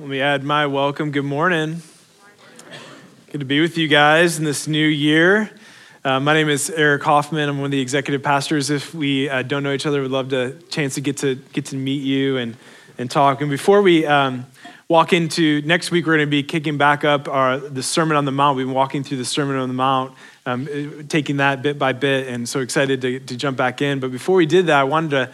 Let me add my welcome. Good morning. Good to be with you guys in this new year. Uh, my name is Eric Hoffman. I'm one of the executive pastors. If we uh, don't know each other, we'd love to chance to get to get to meet you and and talk. And before we um, walk into next week, we're going to be kicking back up our the Sermon on the Mount. We've been walking through the Sermon on the Mount, um, taking that bit by bit, and so excited to, to jump back in. But before we did that, I wanted to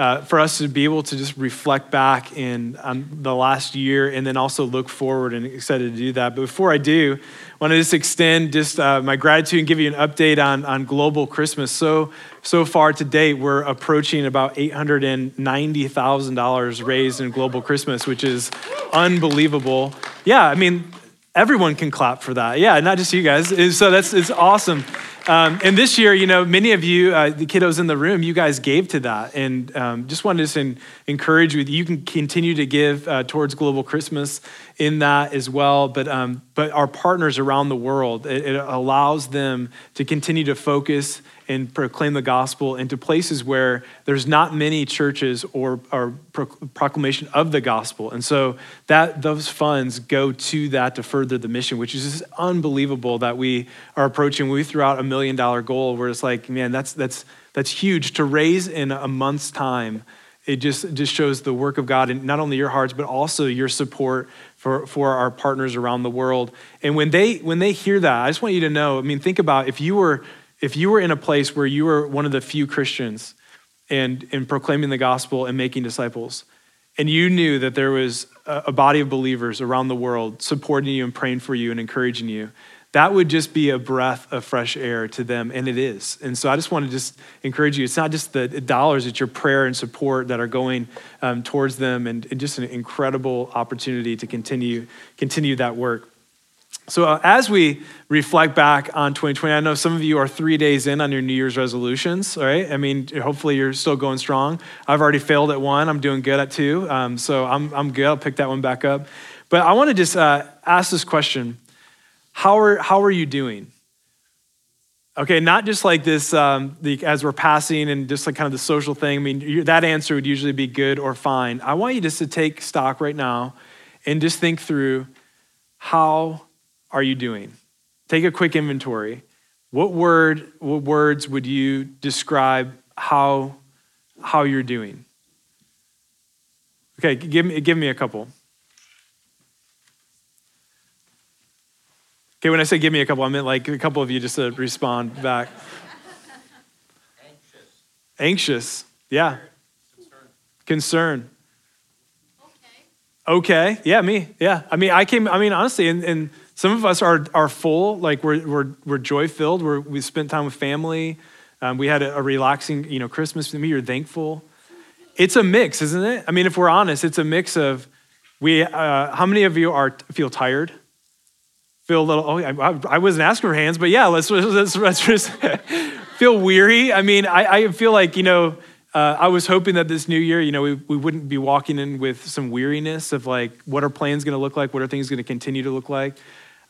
uh, for us to be able to just reflect back in on the last year and then also look forward and excited to do that. But before I do, I want to just extend just uh, my gratitude and give you an update on, on Global Christmas. So, so far to date, we're approaching about $890,000 raised in Global Christmas, which is unbelievable. Yeah, I mean, everyone can clap for that. Yeah, not just you guys. So that's it's awesome. Um, and this year, you know, many of you, uh, the kiddos in the room, you guys gave to that. And um, just wanted to encourage you, you can continue to give uh, towards Global Christmas in that as well. But, um, but our partners around the world, it, it allows them to continue to focus and proclaim the gospel into places where there's not many churches or, or proclamation of the gospel. And so that those funds go to that to further the mission, which is just unbelievable that we are approaching. We threw out a million dollar goal where it's like, man, that's that's that's huge to raise in a month's time. It just just shows the work of God in not only your hearts, but also your support for, for our partners around the world. And when they when they hear that, I just want you to know, I mean, think about if you were if you were in a place where you were one of the few Christians and in proclaiming the gospel and making disciples, and you knew that there was a body of believers around the world supporting you and praying for you and encouraging you, that would just be a breath of fresh air to them, and it is. And so I just want to just encourage you. It's not just the dollars; it's your prayer and support that are going um, towards them, and, and, just an incredible opportunity to continue continue that work. So, uh, as we reflect back on 2020, I know some of you are three days in on your New Year's resolutions, right? I mean, hopefully you're still going strong. I've already failed at one, I'm doing good at two, um, so I'm, I'm good. I'll pick that one back up. But I want to just uh, ask this question How are, how are you doing? Okay, not just like this um, the, as we're passing and just like kind of the social thing. I mean, you, that answer would usually be good or fine. I want you just to take stock right now and just think through how are you doing? Take a quick inventory. What word, what words would you describe how, how you're doing? Okay, give me, give me a couple. Okay, when I say give me a couple, I meant like a couple of you just to respond back. Anxious. Anxious, yeah. Concern. Concern. Okay. Okay, yeah, me, yeah. I mean, I came, I mean, honestly, and, and some of us are, are full, like we're, we're, we're joy filled. We're, we spent time with family. Um, we had a, a, relaxing, you know, Christmas with me. You're thankful. It's a mix, isn't it? I mean, if we're honest, it's a mix of we. Uh, how many of you are feel tired? Feel a little. Oh, I, I wasn't asking for hands, but yeah, let's let's, let's just feel weary. I mean, I, I feel like you know. Uh, I was hoping that this new year, you know, we, we wouldn't be walking in with some weariness of like, what are plans going to look like? What are things going to continue to look like?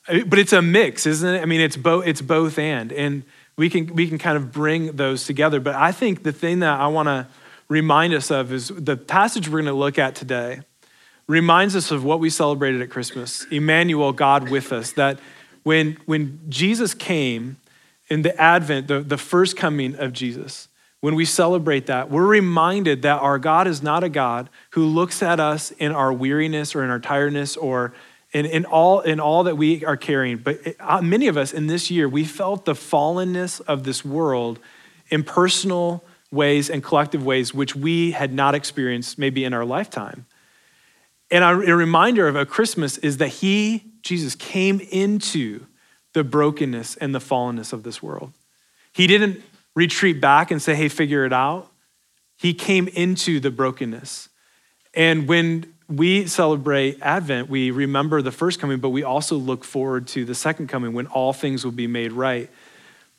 But it's a mix, isn't it? I mean, it's both it's both and. And we can we can kind of bring those together. But I think the thing that I want to remind us of is the passage we're going to look at today reminds us of what we celebrated at Christmas. Emmanuel, God with us. That when when Jesus came in the Advent, the, the first coming of Jesus, when we celebrate that, we're reminded that our God is not a God who looks at us in our weariness or in our tiredness or in, in, all, in all that we are carrying. But it, uh, many of us in this year, we felt the fallenness of this world in personal ways and collective ways, which we had not experienced maybe in our lifetime. And a, reminder of a Christmas is that He, Jesus, came into the brokenness and the fallenness of this world. He didn't retreat back and say, hey, figure it out. He came into the brokenness. And when we celebrate Advent, we remember the first coming, but we also look forward to the second coming when all things will be made right.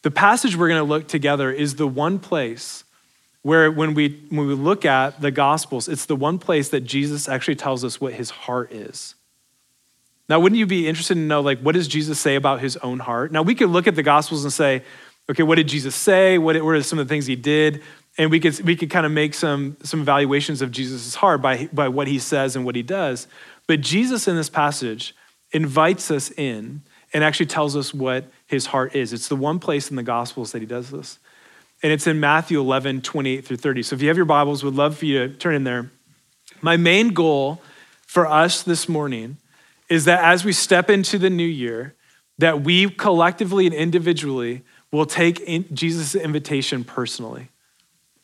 The passage we're going to look together is the one place where when we when we look at the gospels, it's the one place that Jesus actually tells us what his heart is. Now, wouldn't you be interested to know like what does Jesus say about his own heart? Now, we could look at the gospels and say, okay, what did Jesus say? What, what are some of the things he did? and we could, we could kind of make some, some evaluations of Jesus' heart by, by what he says and what he does. But Jesus in this passage invites us in and actually tells us what his heart is. It's the one place in the Gospels that he does this. And it's in Matthew 11, 28 through 30. So if you have your Bibles, would love for you to turn in there. My main goal for us this morning is that as we step into the new year, that we collectively and individually will take Jesus' invitation personally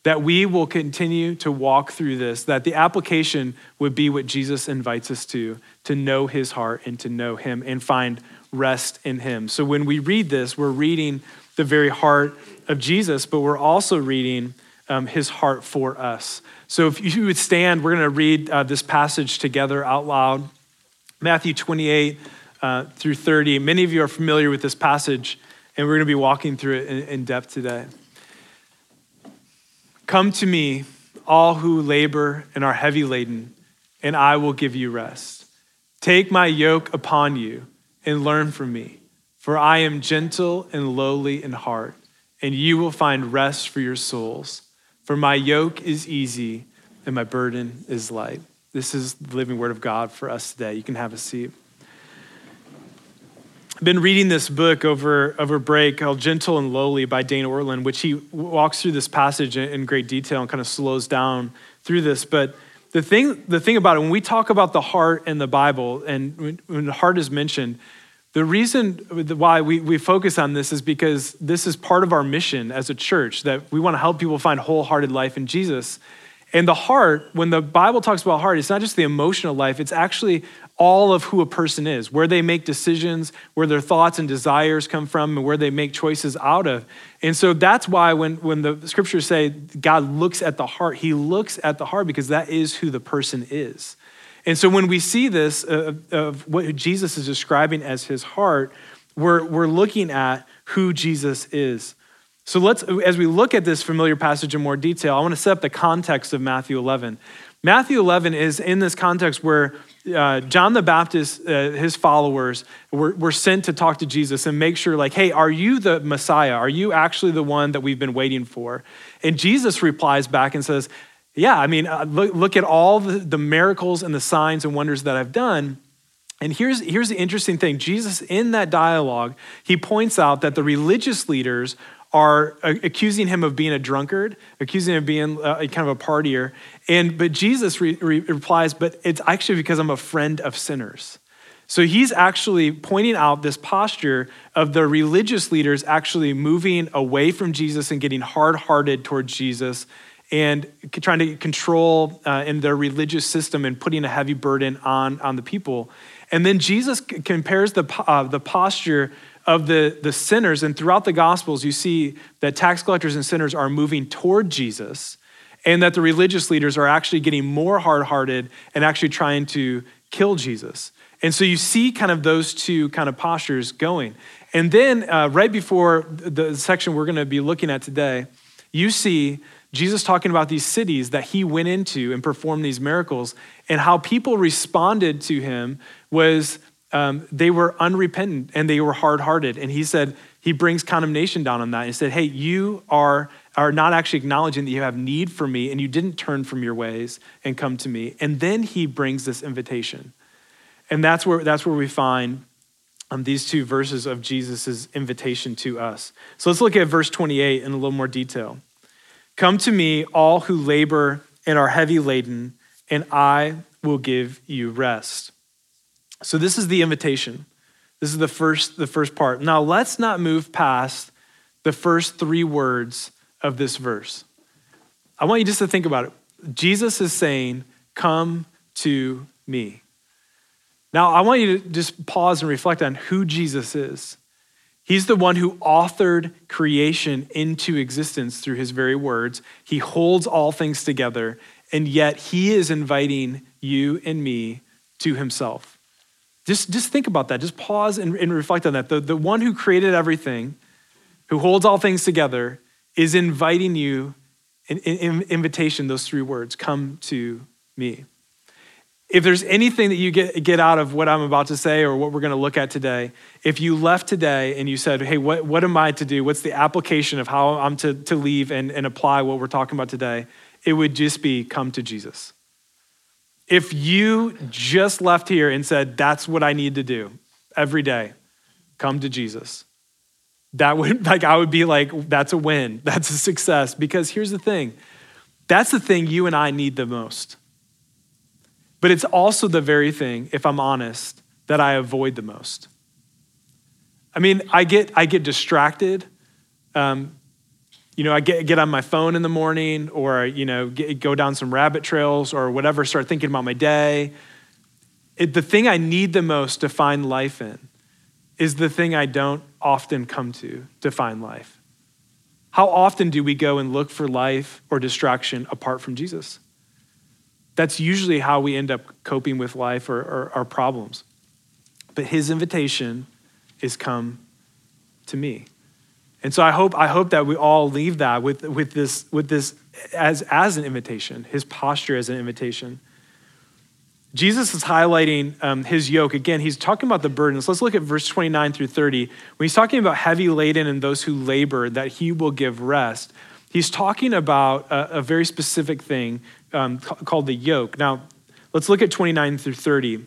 that we will continue to walk through this, that the application would be what Jesus invites us to, to know his heart and to know him and find rest in him. So when we read this, we're reading the very heart of Jesus, but we're also reading um, his heart for us. So if you would stand, we're going to read uh, this passage together out loud Matthew 28 uh, through 30. Many of you are familiar with this passage, and we're going to be walking through it in, in depth today. Come to me, all who labor and are heavy laden, and I will give you rest. Take my yoke upon you and learn from me, for I am gentle and lowly in heart, and you will find rest for your souls. For my yoke is easy and my burden is light. This is the living word of God for us today. You can have a seat. I've been reading this book over, over break called Gentle and Lowly by Dane Ortlund, which he walks through this passage in great detail and kind of slows down through this. But the thing, the thing about it, when we talk about the heart in the Bible and when, when the heart is mentioned, the reason why we, we focus on this is because this is part of our mission as a church that we want to help people find wholehearted life in Jesus. And the heart, when the Bible talks about heart, it's not just the emotional life, it's actually all of who a person is, where they make decisions, where their thoughts and desires come from, and where they make choices out of. And so that's why when, when the scriptures say God looks at the heart, he looks at the heart because that is who the person is. And so when we see this uh, of what Jesus is describing as his heart, we're, we're looking at who Jesus is. So let's, as we look at this familiar passage in more detail, I want to set up the context of Matthew 11. Matthew 11 is in this context where uh, John the Baptist, uh, his followers, were, were sent to talk to Jesus and make sure, like, hey, are you the Messiah? Are you actually the one that we've been waiting for? And Jesus replies back and says, yeah, I mean, uh, look, look at all the, the miracles and the signs and wonders that I've done. And here's, here's the interesting thing Jesus, in that dialogue, he points out that the religious leaders are accusing him of being a drunkard, accusing him of being a, kind of a partier. And but Jesus re, re, replies, "But it's actually because I'm a friend of sinners." So he's actually pointing out this posture of the religious leaders actually moving away from Jesus and getting hard-hearted towards Jesus and trying to control uh, in their religious system and putting a heavy burden on, on the people. And then Jesus compares the, uh, the posture of the, the sinners. And throughout the Gospels, you see that tax collectors and sinners are moving toward Jesus, and that the religious leaders are actually getting more hard hearted and actually trying to kill Jesus. And so you see kind of those two kind of postures going. And then uh, right before the section we're going to be looking at today, you see Jesus talking about these cities that he went into and performed these miracles, and how people responded to him was um, they were unrepentant and they were hard hearted. And he said, he brings condemnation down on that. He said, hey, you are, are not actually acknowledging that you have need for me and you didn't turn from your ways and come to me. And then he brings this invitation. And that's where, that's where we find um, these two verses of Jesus' invitation to us. So let's look at verse 28 in a little more detail. Come to me, all who labor and are heavy laden, and I will give you rest. So this is the invitation. This is the first, the first part. Now let's not move past the first three words of this verse. I want you just to think about it. Jesus is saying, Come to me. Now, I want you to just pause and reflect on who Jesus is. He's the one who authored creation into existence through his very words. He holds all things together, and yet he is inviting you and me to himself. Just, just think about that. Just pause and, and reflect on that. The, the one who created everything, who holds all things together, is inviting you, in, in, invitation, those three words come to me. If there's anything that you get, get out of what I'm about to say or what we're going to look at today, if you left today and you said, hey, what, what am I to do? What's the application of how I'm to, to leave and, and apply what we're talking about today? It would just be come to Jesus. If you just left here and said, that's what I need to do every day, come to Jesus. That would, like, I would be like, that's a win. That's a success. Because here's the thing that's the thing you and I need the most. But it's also the very thing, if I'm honest, that I avoid the most. I mean, I get, I get distracted. Um, you know, I get, get on my phone in the morning or, you know, get, go down some rabbit trails or whatever, start thinking about my day. It, the thing I need the most to find life in is the thing I don't often come to to find life. How often do we go and look for life or distraction apart from Jesus? That's usually how we end up coping with life or, or our problems. But his invitation is come to me. And so I hope, I hope that we all leave that with, with this, with this as, as an invitation, his posture as an invitation. Jesus is highlighting um, his yoke. Again, he's talking about the burdens. Let's look at verse 29 through 30. When he's talking about heavy laden and those who labor, that he will give rest, he's talking about a, a very specific thing um, called the yoke. Now, let's look at 29 through 30.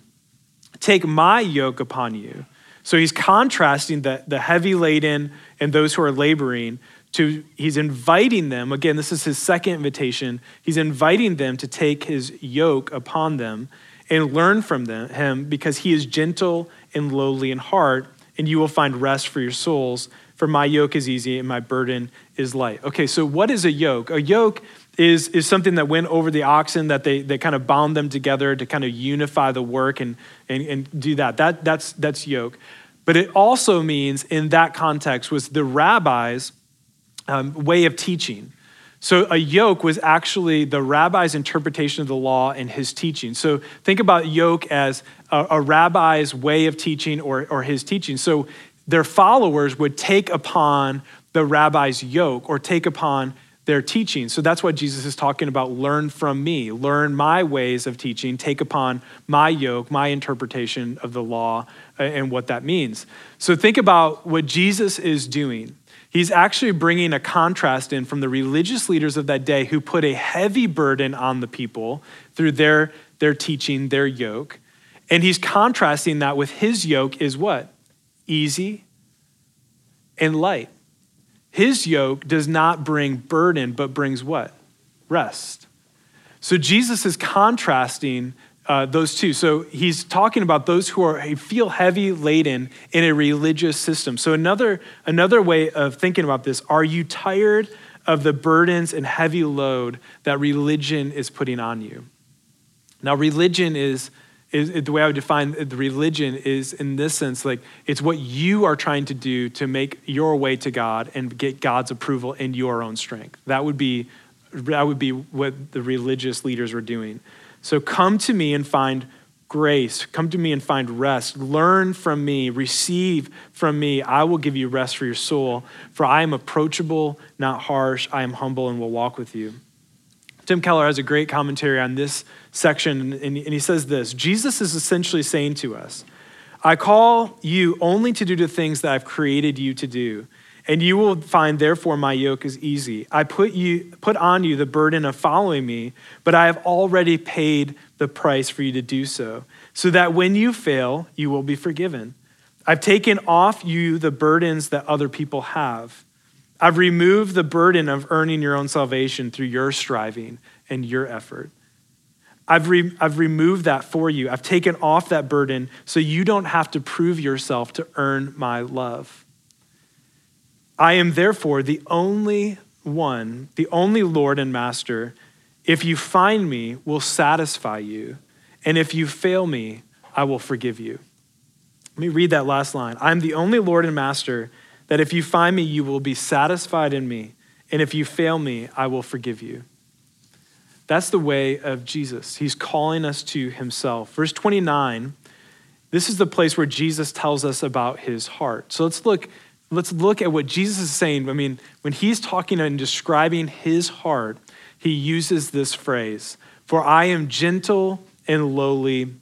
Take my yoke upon you. So he's contrasting the, the heavy laden and those who are laboring to, he's inviting them, again, this is his second invitation. He's inviting them to take his yoke upon them and learn from them, him because he is gentle and lowly in heart, and you will find rest for your souls. For my yoke is easy and my burden is light. Okay, so what is a yoke? A yoke is, is something that went over the oxen, that they, they kind of bound them together to kind of unify the work and, and, and do that. that that's, that's yoke. But it also means, in that context, was the rabbi's um, way of teaching. So a yoke was actually the rabbi's interpretation of the law and his teaching. So think about yoke as a, a rabbi's way of teaching or, or his teaching. So their followers would take upon the rabbi's yoke or take upon their teaching. So that's what Jesus is talking about. Learn from me, learn my ways of teaching, take upon my yoke, my interpretation of the law uh, and what that means. So think about what Jesus is doing. He's actually bringing a contrast in from the religious leaders of that day who put a heavy burden on the people through their, their teaching, their yoke. And he's contrasting that with his yoke is what? Easy and light. His yoke does not bring burden, but brings what? Rest. So Jesus is contrasting uh, those two. So he's talking about those who are feel heavy laden in a religious system. So another another way of thinking about this: Are you tired of the burdens and heavy load that religion is putting on you? Now, religion is is the way I would define the religion is in this sense like it's what you are trying to do to make your way to God and get God's approval in your own strength. That would be that would be what the religious leaders were doing. So come to me and find grace. Come to me and find rest. Learn from me, receive from me. I will give you rest for your soul, for I am approachable, not harsh. I am humble and will walk with you. Tim Keller has a great commentary on this section, and he says this Jesus is essentially saying to us, I call you only to do the things that I've created you to do. And you will find, therefore, my yoke is easy. I put, you, put on you the burden of following me, but I have already paid the price for you to do so, so that when you fail, you will be forgiven. I've taken off you the burdens that other people have. I've removed the burden of earning your own salvation through your striving and your effort. I've, re- I've removed that for you. I've taken off that burden so you don't have to prove yourself to earn my love. I am therefore the only one, the only Lord and Master. If you find me, will satisfy you. And if you fail me, I will forgive you. Let me read that last line. I'm the only Lord and Master that if you find me, you will be satisfied in me. And if you fail me, I will forgive you. That's the way of Jesus. He's calling us to himself. Verse 29, this is the place where Jesus tells us about his heart. So let's look, let's look at what Jesus is saying. I mean, when he's talking and describing his heart, he uses this phrase For I am gentle and lowly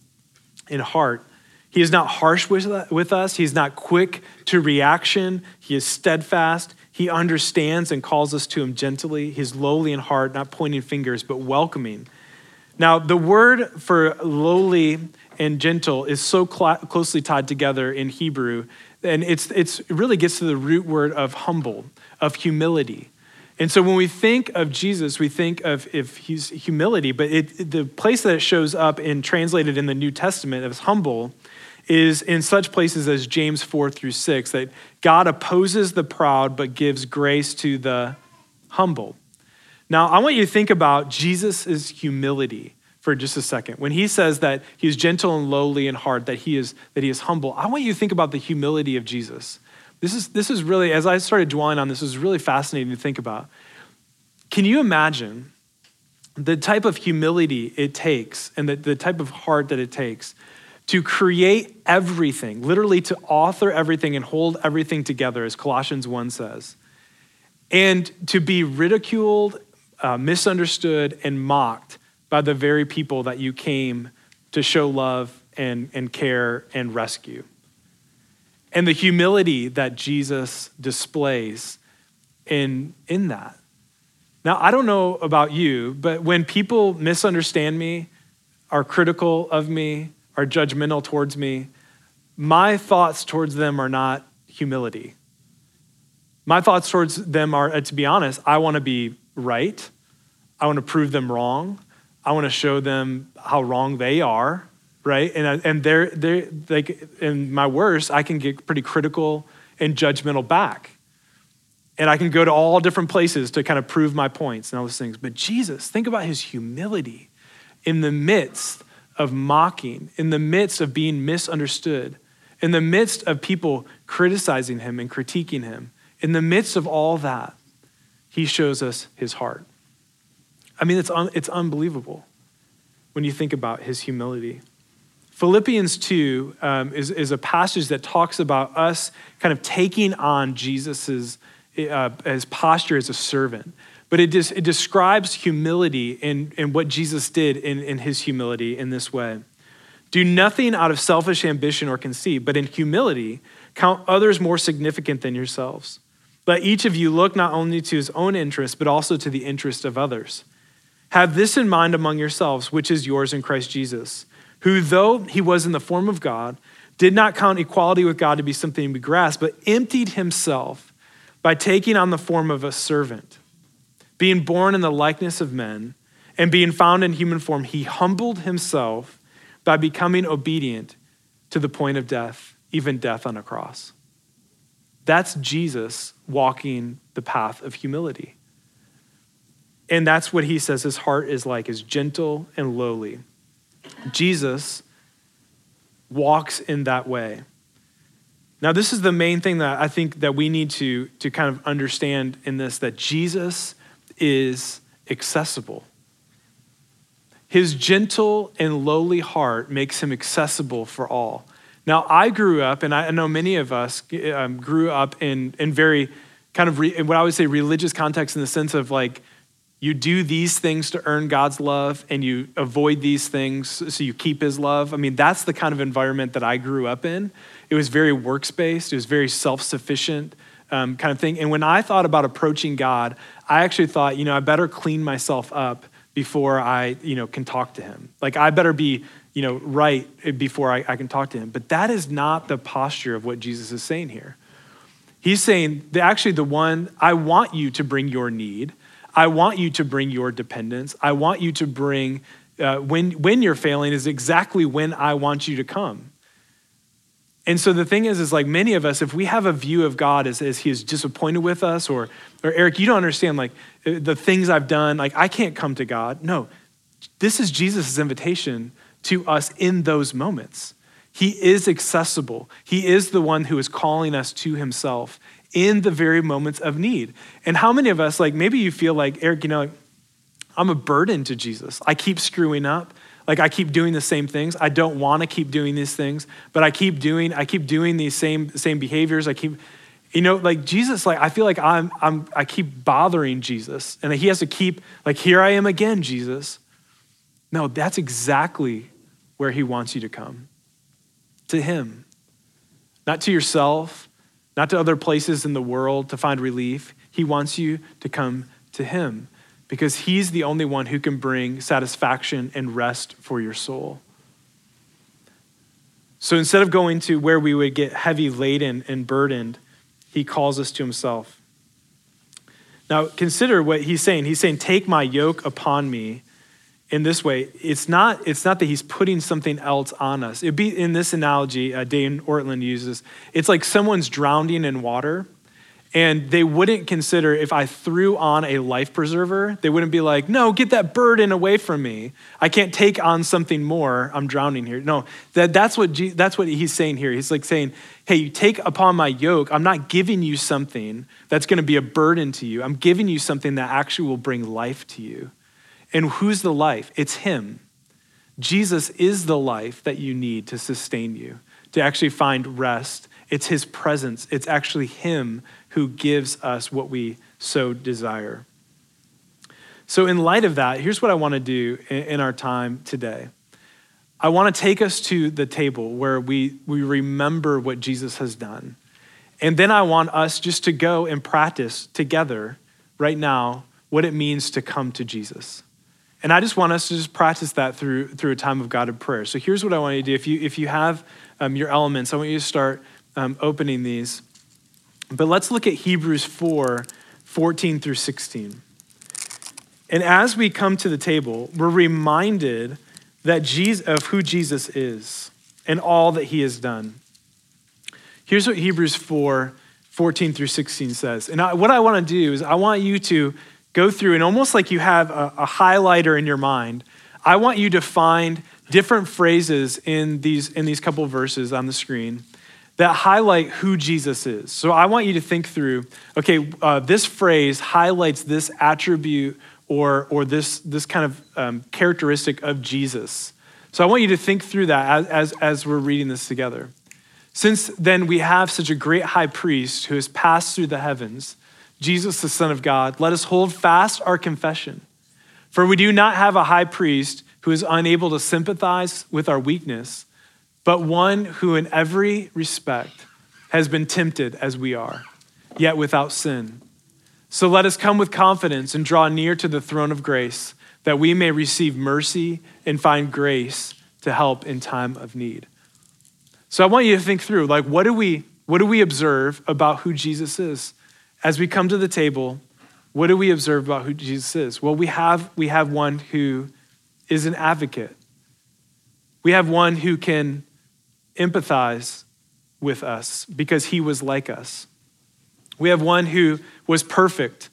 in heart. He is not harsh with, with us. He's not quick to reaction. He is steadfast. He understands and calls us to him gently. He's lowly in heart, not pointing fingers, but welcoming. Now, the word for lowly and gentle is so cl- closely tied together in Hebrew, and it's, it's, it really gets to the root word of humble, of humility. And so when we think of Jesus, we think of if he's humility, but it, the place that it shows up in translated in the New Testament as humble is in such places as James 4 through 6, that God opposes the proud but gives grace to the humble. Now, I want you to think about Jesus' humility for just a second. When he says that he is gentle and lowly in heart, that he is, that he is humble, I want you to think about the humility of Jesus. This is, this is really, as I started dwelling on this, is really fascinating to think about. Can you imagine the type of humility it takes and the, the type of heart that it takes to create everything, literally to author everything and hold everything together, as Colossians 1 says, and to be ridiculed, uh, misunderstood, and mocked by the very people that you came to show love and, and care and rescue and the humility that Jesus displays in, in that. Now, I don't know about you, but when people misunderstand me, are critical of me, are judgmental towards me, my thoughts towards them are not humility. My thoughts towards them are, uh, to be honest, I want to be right. I want to prove them wrong. I want to show them how wrong they are right? And, and they're, they're like, in my worst, I can get pretty critical and judgmental back. And I can go to all different places to kind of prove my points and all those things. But Jesus, think about his humility in the midst of mocking, in the midst of being misunderstood, in the midst of people criticizing him and critiquing him. In the midst of all that, he shows us his heart. I mean, it's, un- it's unbelievable when you think about his humility. Philippians 2 um, is, is a passage that talks about us kind of taking on Jesus' uh, his posture as a servant. But it, just, it describes humility and, and what Jesus did in, in his humility in this way. Do nothing out of selfish ambition or conceit, but in humility, count others more significant than yourselves. Let each of you look not only to his own interest, but also to the interest of others. Have this in mind among yourselves, which is yours in Christ Jesus who, though he was in the form of God, did not count equality with God to be something to be grasped, but emptied himself by taking on the form of a servant. Being born in the likeness of men and being found in human form, he humbled himself by becoming obedient to the point of death, even death on a cross. That's Jesus walking the path of humility. And that's what he says his heart is like, is gentle and lowly. Jesus walks in that way. Now, this is the main thing that I think that we need to, to kind of understand in this that Jesus is accessible. His gentle and lowly heart makes him accessible for all. Now, I grew up, and I know many of us um, grew up in, in very kind of re, in what I would say religious context in the sense of like you do these things to earn God's love and you avoid these things so you keep his love. I mean, that's the kind of environment that I grew up in. It was very works based, it was very self sufficient um, kind of thing. And when I thought about approaching God, I actually thought, you know, I better clean myself up before I, you know, can talk to him. Like, I better be, you know, right before I, I can talk to him. But that is not the posture of what Jesus is saying here. He's saying, actually, the one, I want you to bring your need. I want you to bring your dependence. I want you to bring, uh, when, when you're failing, is exactly when I want you to come. And so the thing is, is like many of us, if we have a view of God as, as he is disappointed with us, or, or Eric, you don't understand like uh, the things I've done, like I can't come to God. No, this is Jesus' invitation to us in those moments. He is accessible. He is the one who is calling us to himself in the very moments of need. And how many of us, like maybe you feel like, Eric, you know, I'm a burden to Jesus. I keep screwing up. Like I keep doing the same things. I don't want to keep doing these things, but I keep doing, I keep doing these same, same behaviors. I keep, you know, like Jesus, like I feel like I'm, I'm, I keep bothering Jesus and he has to keep, like, here I am again, Jesus. No, that's exactly where he wants you to come to him, not to yourself, not to other places in the world to find relief. He wants you to come to him because he's the only one who can bring satisfaction and rest for your soul. So instead of going to where we would get heavy laden and burdened, he calls us to himself. Now, consider what he's saying. He's saying, Take my yoke upon me in this way. It's not, it's not that he's putting something else on us. It'd be in this analogy, uh, Dane Ortlund uses, it's like someone's drowning in water and they wouldn't consider if I threw on a life preserver, they wouldn't be like, no, get that burden away from me. I can't take on something more. I'm drowning here. No, that, that's, what that's what he's saying here. He's like saying, hey, you take upon my yoke. I'm not giving you something that's going to be a burden to you. I'm giving you something that actually will bring life to you. And who's the life? It's him. Jesus is the life that you need to sustain you, to actually find rest. It's his presence. It's actually him who gives us what we so desire. So, in light of that, here's what I want to do in our time today. I want to take us to the table where we, we remember what Jesus has done. And then I want us just to go and practice together right now what it means to come to Jesus. And I just want us to just practice that through, through a time of guided prayer. So here's what I want you to do. If you, if you have um, your elements, I want you to start um, opening these. But let's look at Hebrews 4 14 through 16. And as we come to the table, we're reminded that Jesus, of who Jesus is and all that he has done. Here's what Hebrews 4 14 through 16 says. And I, what I want to do is, I want you to go through and almost like you have a, a highlighter in your mind, I want you to find different phrases in these, in these couple verses on the screen that highlight who Jesus is. So I want you to think through okay, uh, this phrase highlights this attribute or, or this, this kind of um, characteristic of Jesus. So I want you to think through that as, as, as we're reading this together. Since then, we have such a great high priest who has passed through the heavens, Jesus, the Son of God, let us hold fast our confession. For we do not have a high priest who is unable to sympathize with our weakness but one who in every respect has been tempted as we are, yet without sin. So let us come with confidence and draw near to the throne of grace, that we may receive mercy and find grace to help in time of need. So I want you to think through like what do we what do we observe about who Jesus is? As we come to the table, what do we observe about who Jesus is? Well, we have we have one who is an advocate. We have one who can empathize with us because he was like us. We have one who was perfect,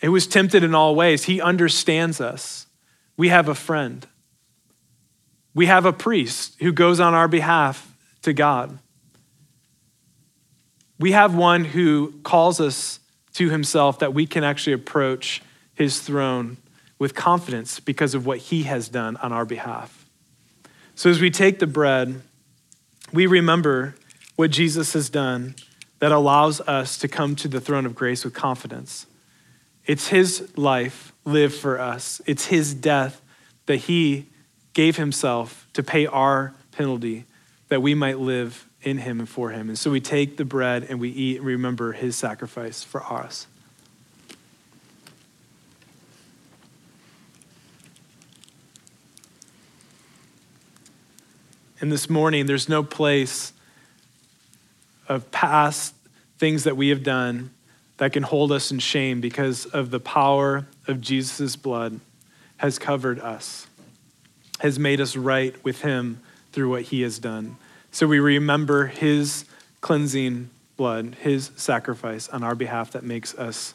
who was tempted in all ways. He understands us. We have a friend. We have a priest who goes on our behalf to God. We have one who calls us to himself that we can actually approach his throne with confidence because of what he has done on our behalf. So as we take the bread, we remember what Jesus has done that allows us to come to the throne of grace with confidence. It's his life lived for us, it's his death that he gave himself to pay our penalty that we might live in him and for him. And so we take the bread and we eat and remember his sacrifice for us. And this morning, there's no place of past things that we have done that can hold us in shame because of the power of Jesus' blood has covered us, has made us right with him through what he has done. So we remember his cleansing blood, his sacrifice on our behalf that makes us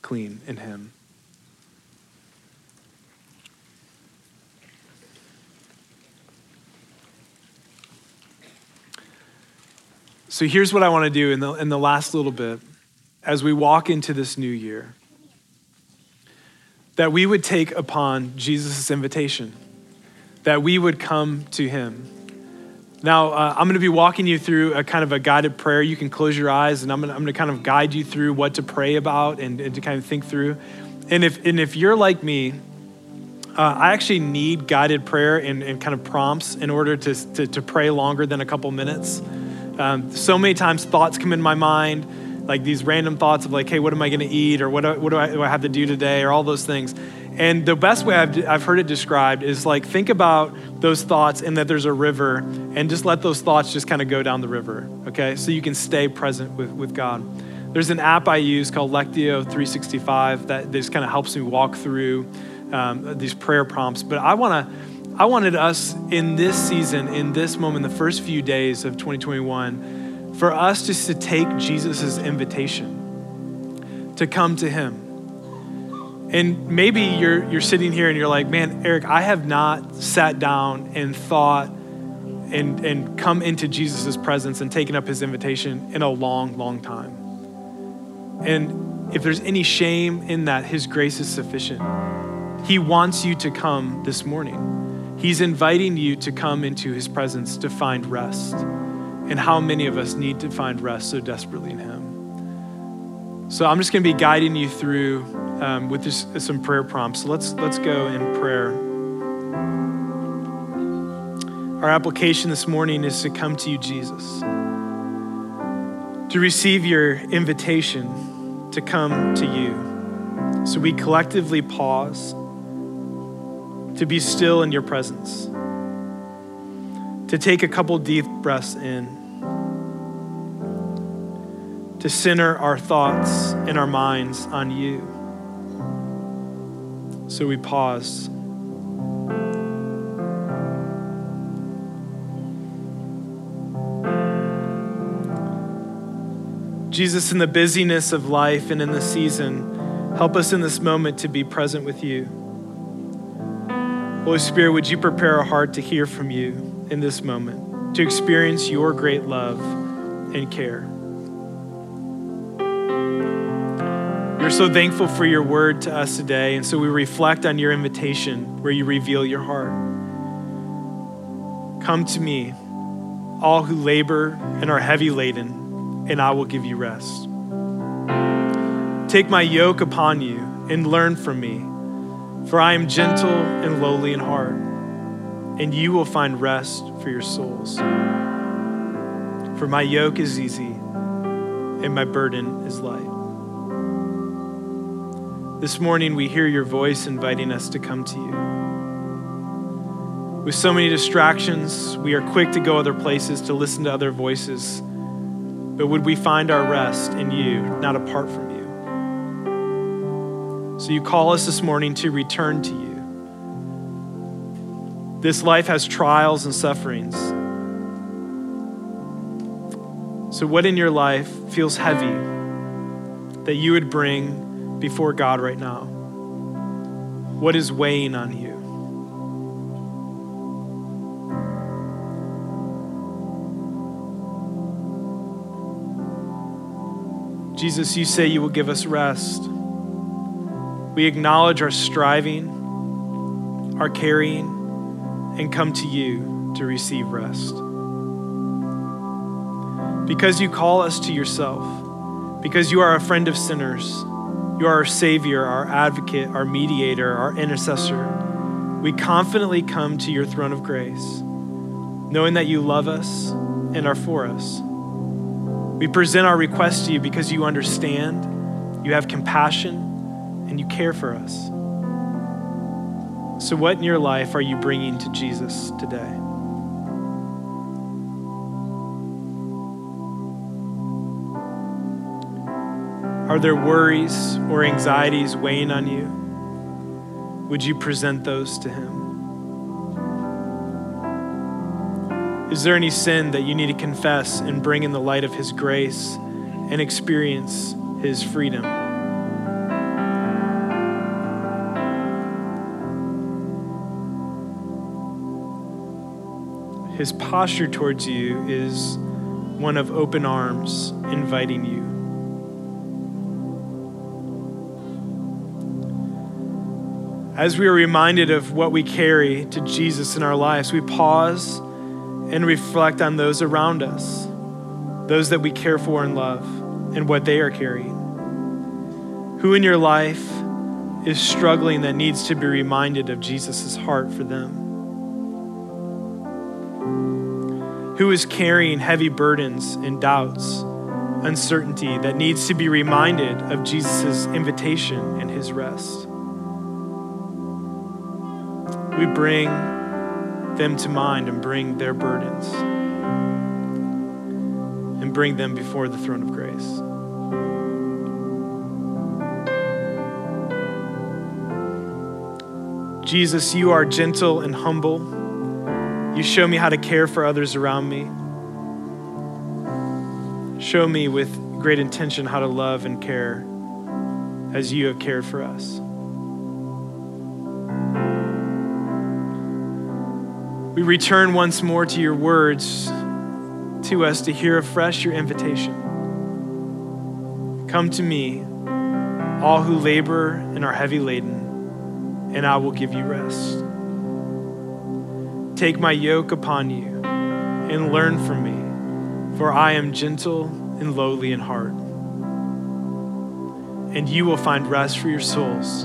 clean in him. So here's what I want to do in the, in the last little bit as we walk into this new year that we would take upon Jesus' invitation, that we would come to him. Now, uh, I'm going to be walking you through a kind of a guided prayer. You can close your eyes, and I'm going to, kind of guide you through what to pray about and, and to kind of think through. And if, and if you're like me, Uh, I actually need guided prayer and, and, kind of prompts in order to, to, to pray longer than a couple minutes. Um, so many times thoughts come in my mind, like these random thoughts of like, hey, what am I going to eat? Or what, do, what do, I, do I have to do today? Or all those things. And the best way I've, I've heard it described is like, think about those thoughts and that there's a river and just let those thoughts just kind of go down the river, okay? So you can stay present with, with God. There's an app I use called Lectio 365 that just kind of helps me walk through um, these prayer prompts. But I want to, I wanted us in this season, in this moment, the first few days of 2021, for us just to take Jesus' invitation to come to Him. And maybe you're, you're sitting here and you're like, man, Eric, I have not sat down and thought and, and come into Jesus' presence and taken up his invitation in a long, long time. And if there's any shame in that, his grace is sufficient. He wants you to come this morning. He's inviting you to come into his presence to find rest. And how many of us need to find rest so desperately in him? So I'm just going to be guiding you through um, with some prayer prompts. So let's let's go in prayer. Our application this morning is to come to you, Jesus, to receive your invitation to come to you. So we collectively pause to be still in your presence, to take a couple deep breaths in, to center our thoughts and our minds on you. So we pause. Jesus, in the busyness of life and in the season, help us in this moment to be present with you. Holy Spirit, would you prepare our heart to hear from you in this moment, to experience your great love and care? We're so thankful for your word to us today, and so we reflect on your invitation where you reveal your heart. Come to me, all who labor and are heavy laden, and I will give you rest. Take my yoke upon you and learn from me for I am gentle and lowly in heart, and you will find rest for your souls. For my yoke is easy and my burden is light. This morning, we hear your voice inviting us to come to you. With so many distractions, we are quick to go other places to listen to other voices. But would we find our rest in you, not apart from you? So you call us this morning to return to you. This life has trials and sufferings. So, what in your life feels heavy that you would bring before God right now? What is weighing on you? Jesus, you say you will give us rest. We acknowledge our striving, our carrying, and come to you to receive rest. Because you call us to yourself, because you are a friend of sinners, you are our Savior, our advocate, our mediator, our intercessor. We confidently come to your throne of grace, knowing that you love us and are for us. We present our request to you because you understand, you have compassion, and you care for us. So, what in your life are you bringing to Jesus today? Are there worries or anxieties weighing on you? Would you present those to Him? Is there any sin that you need to confess and bring in the light of His grace and experience His freedom? His posture towards you is one of open arms, inviting you. As we are reminded of what we carry to Jesus in our lives, we pause and reflect on those around us, those that we care for and love, and what they are carrying. Who in your life is struggling that needs to be reminded of Jesus' heart for them? Who is carrying heavy burdens and doubts, uncertainty that needs to be reminded of Jesus' invitation and his rest? We bring them to mind and bring their burdens and bring them before the throne of grace. Jesus, you are gentle and humble. You show me how to care for others around me. Show me with great intention how to love and care as you have cared for us. We return once more to your words to us to hear afresh your invitation. Come to me, all who labor and are heavy laden and I will give you rest. Take my yoke upon you and learn from me, for I am gentle and lowly in heart. And you will find rest for your souls,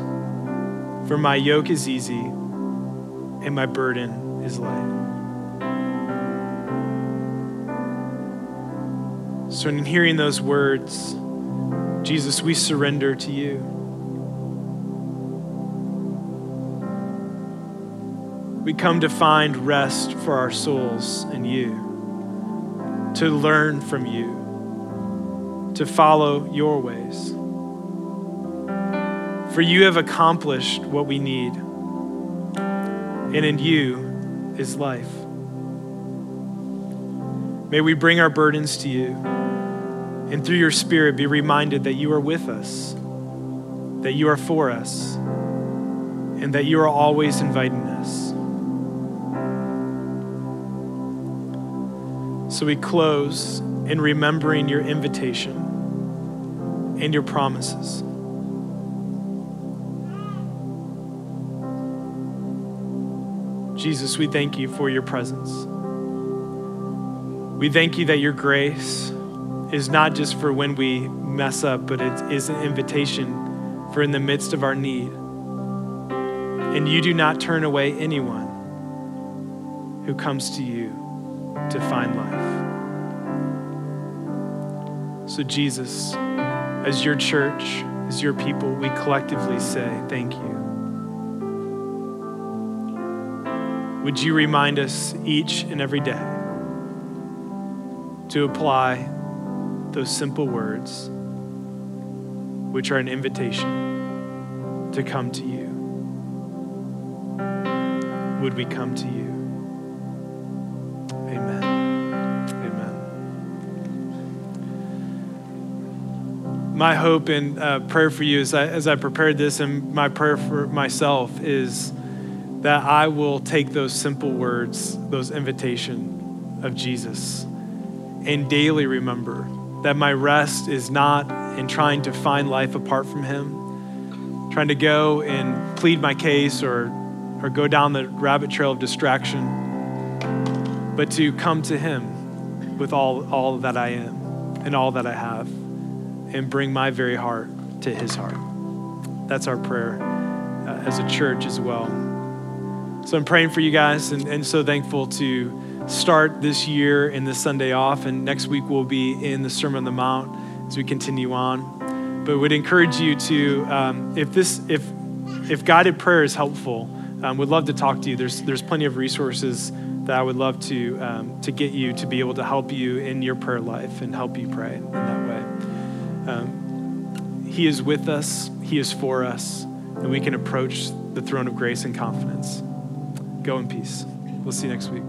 for my yoke is easy and my burden is light. So, in hearing those words, Jesus, we surrender to you. We come to find rest for our souls in you, to learn from you, to follow your ways. For you have accomplished what we need, and in you is life. May we bring our burdens to you, and through your Spirit be reminded that you are with us, that you are for us, and that you are always inviting So we close in remembering your invitation and your promises. Jesus, we thank you for your presence. We thank you that your grace is not just for when we mess up, but it is an invitation for in the midst of our need. And you do not turn away anyone who comes to you to find life. So, Jesus, as your church, as your people, we collectively say thank you. Would you remind us each and every day to apply those simple words, which are an invitation to come to you? Would we come to you? My hope and uh, prayer for you as I, as I prepared this, and my prayer for myself is that I will take those simple words, those invitation of Jesus, and daily remember that my rest is not in trying to find life apart from Him, trying to go and plead my case or, or go down the rabbit trail of distraction, but to come to Him with all, all that I am and all that I have and bring my very heart to his heart. That's our prayer uh, as a church as well. So I'm praying for you guys and, and so thankful to start this year and this Sunday off. And next week we'll be in the Sermon on the Mount as we continue on. But would encourage you to, um, if this, if, if guided prayer is helpful, um, would love to talk to you. There's, there's plenty of resources that I would love to, um, to get you to be able to help you in your prayer life and help you pray in that way. Um, he is with us, He is for us, and we can approach the throne of grace in confidence. Go in peace. We'll see you next week.